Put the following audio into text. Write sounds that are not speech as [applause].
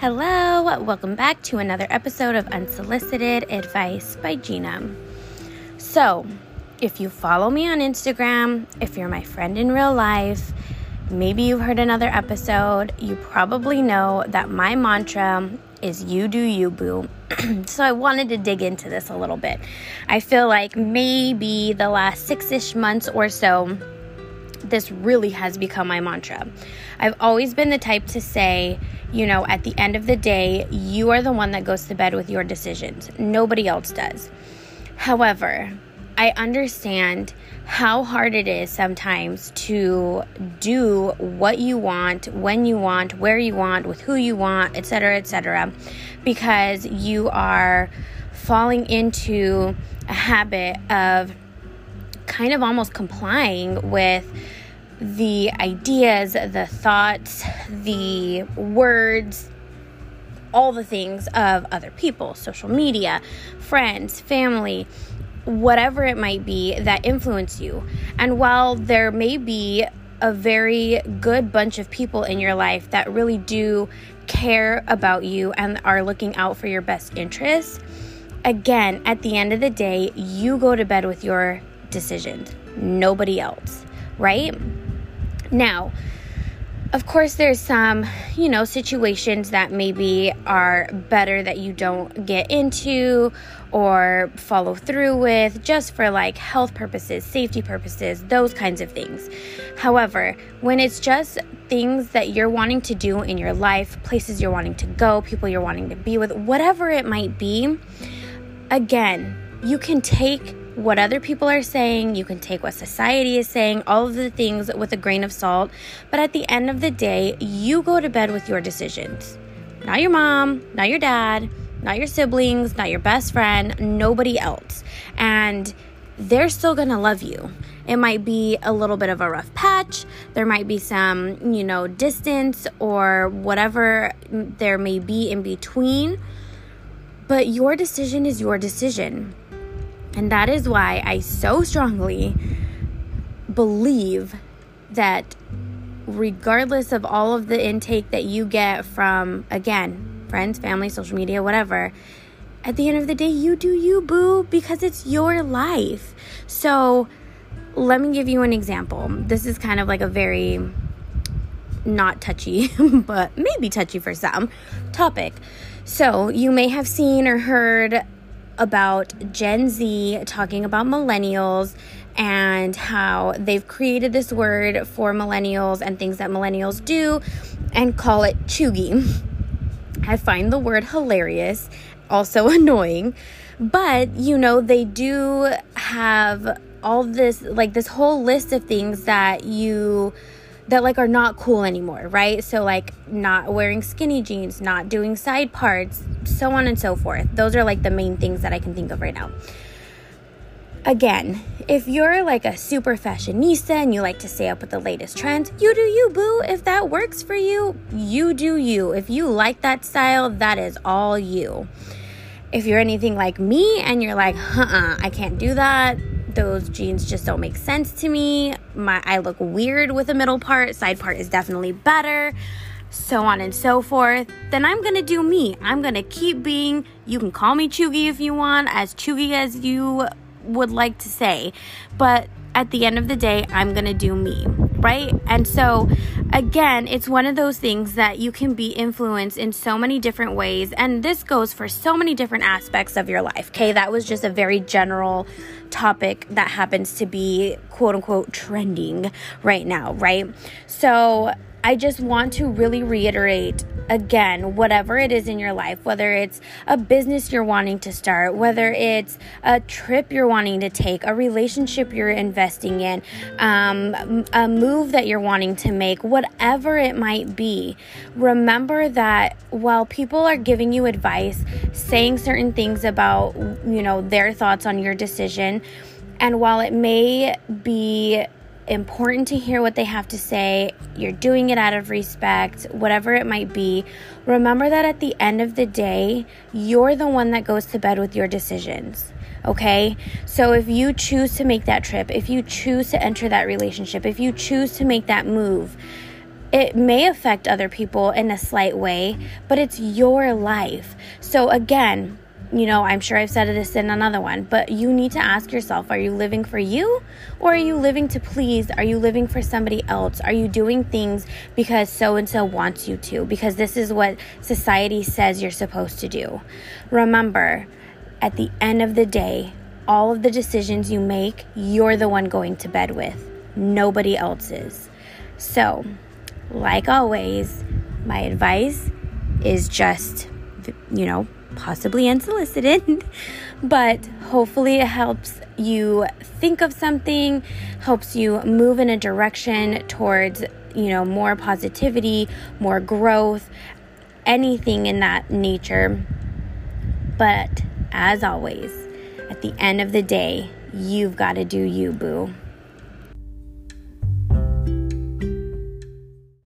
Hello, welcome back to another episode of Unsolicited Advice by Gina. So, if you follow me on Instagram, if you're my friend in real life, maybe you've heard another episode, you probably know that my mantra is you do you, boo. [clears throat] so, I wanted to dig into this a little bit. I feel like maybe the last six ish months or so, this really has become my mantra. I've always been the type to say, you know, at the end of the day, you are the one that goes to bed with your decisions. Nobody else does. However, I understand how hard it is sometimes to do what you want, when you want, where you want, with who you want, etc., etc., because you are falling into a habit of kind of almost complying with the ideas, the thoughts, the words, all the things of other people, social media, friends, family, whatever it might be that influence you. And while there may be a very good bunch of people in your life that really do care about you and are looking out for your best interests, again, at the end of the day, you go to bed with your decisions, nobody else, right? Now, of course, there's some, you know, situations that maybe are better that you don't get into or follow through with just for like health purposes, safety purposes, those kinds of things. However, when it's just things that you're wanting to do in your life, places you're wanting to go, people you're wanting to be with, whatever it might be, again, you can take what other people are saying, you can take what society is saying, all of the things with a grain of salt. But at the end of the day, you go to bed with your decisions. Not your mom, not your dad, not your siblings, not your best friend, nobody else. And they're still gonna love you. It might be a little bit of a rough patch. There might be some, you know, distance or whatever there may be in between. But your decision is your decision. And that is why I so strongly believe that regardless of all of the intake that you get from, again, friends, family, social media, whatever, at the end of the day, you do you, boo, because it's your life. So let me give you an example. This is kind of like a very not touchy, [laughs] but maybe touchy for some topic. So you may have seen or heard about Gen Z talking about millennials and how they've created this word for millennials and things that millennials do and call it cheugy. I find the word hilarious, also [laughs] annoying, but you know, they do have all this, like this whole list of things that you that like are not cool anymore, right? So like not wearing skinny jeans, not doing side parts, so on and so forth. Those are like the main things that I can think of right now. Again, if you're like a super fashionista and you like to stay up with the latest trends, you do you, boo. If that works for you, you do you. If you like that style, that is all you. If you're anything like me and you're like, uh uh I can't do that, those jeans just don't make sense to me. My I look weird with a middle part, side part is definitely better, so on and so forth. Then I'm gonna do me. I'm gonna keep being. You can call me cheugy if you want, as cheugy as you would like to say, but at the end of the day, I'm gonna do me, right? And so, again, it's one of those things that you can be influenced in so many different ways, and this goes for so many different aspects of your life. Okay, that was just a very general topic that happens to be quote unquote trending right now, right? So, I just want to really reiterate again, whatever it is in your life, whether it's a business you're wanting to start, whether it's a trip you're wanting to take, a relationship you're investing in, um, a move that you're wanting to make, whatever it might be, remember that while people are giving you advice, saying certain things about, you know, their thoughts on your decision, and while it may be important to hear what they have to say. You're doing it out of respect, whatever it might be. Remember that at the end of the day, you're the one that goes to bed with your decisions. Okay? So if you choose to make that trip, if you choose to enter that relationship, if you choose to make that move, it may affect other people in a slight way, but it's your life. So, again, you know, I'm sure I've said this in another one, but you need to ask yourself are you living for you or are you living to please? Are you living for somebody else? Are you doing things because so and so wants you to? Because this is what society says you're supposed to do. Remember, at the end of the day, all of the decisions you make, you're the one going to bed with, nobody else is. So, like always, my advice is just, you know, possibly unsolicited, [laughs] but hopefully it helps you think of something, helps you move in a direction towards, you know, more positivity, more growth, anything in that nature. But as always, at the end of the day, you've got to do you, boo.